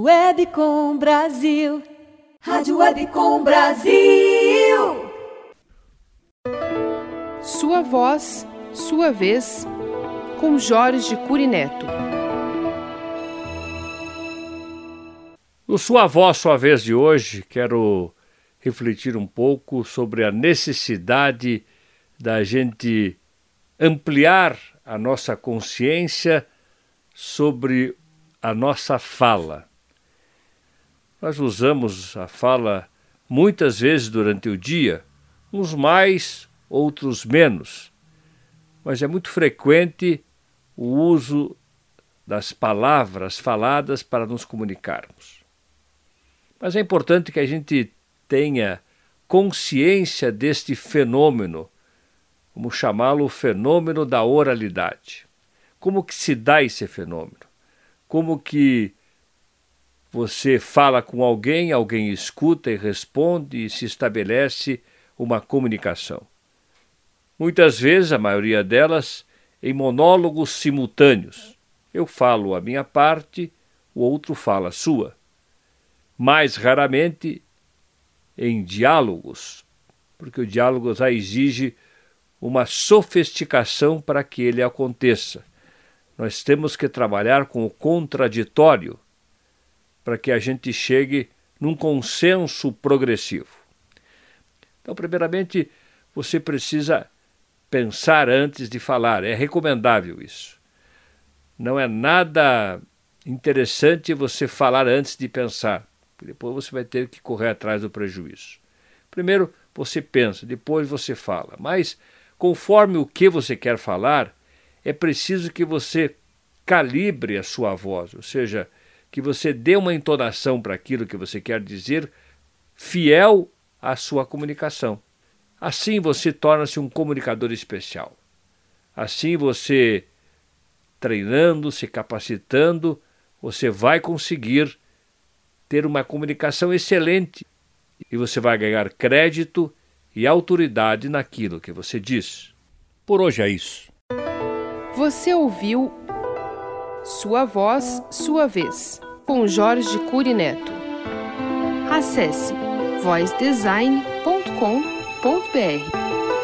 Webcom Brasil. Rádio Webcom Brasil. Sua voz, sua vez, com Jorge Curineto. No Sua Voz, Sua Vez de hoje, quero refletir um pouco sobre a necessidade da gente ampliar a nossa consciência sobre a nossa fala. Nós usamos a fala muitas vezes durante o dia, uns mais, outros menos, mas é muito frequente o uso das palavras faladas para nos comunicarmos. Mas é importante que a gente tenha consciência deste fenômeno, vamos chamá-lo fenômeno da oralidade. Como que se dá esse fenômeno? Como que você fala com alguém, alguém escuta e responde e se estabelece uma comunicação. Muitas vezes, a maioria delas, em monólogos simultâneos. Eu falo a minha parte, o outro fala a sua. Mais raramente em diálogos, porque o diálogo já exige uma sofisticação para que ele aconteça. Nós temos que trabalhar com o contraditório para que a gente chegue num consenso progressivo. Então, primeiramente, você precisa pensar antes de falar, é recomendável isso. Não é nada interessante você falar antes de pensar depois você vai ter que correr atrás do prejuízo. Primeiro você pensa, depois você fala. Mas, conforme o que você quer falar, é preciso que você calibre a sua voz, ou seja, que você dê uma entonação para aquilo que você quer dizer, fiel à sua comunicação. Assim você torna-se um comunicador especial. Assim você, treinando, se capacitando, você vai conseguir ter uma comunicação excelente e você vai ganhar crédito e autoridade naquilo que você diz. Por hoje é isso. Você ouviu Sua Voz, Sua Vez, com Jorge Cury Neto. Acesse voicedesign.com.br.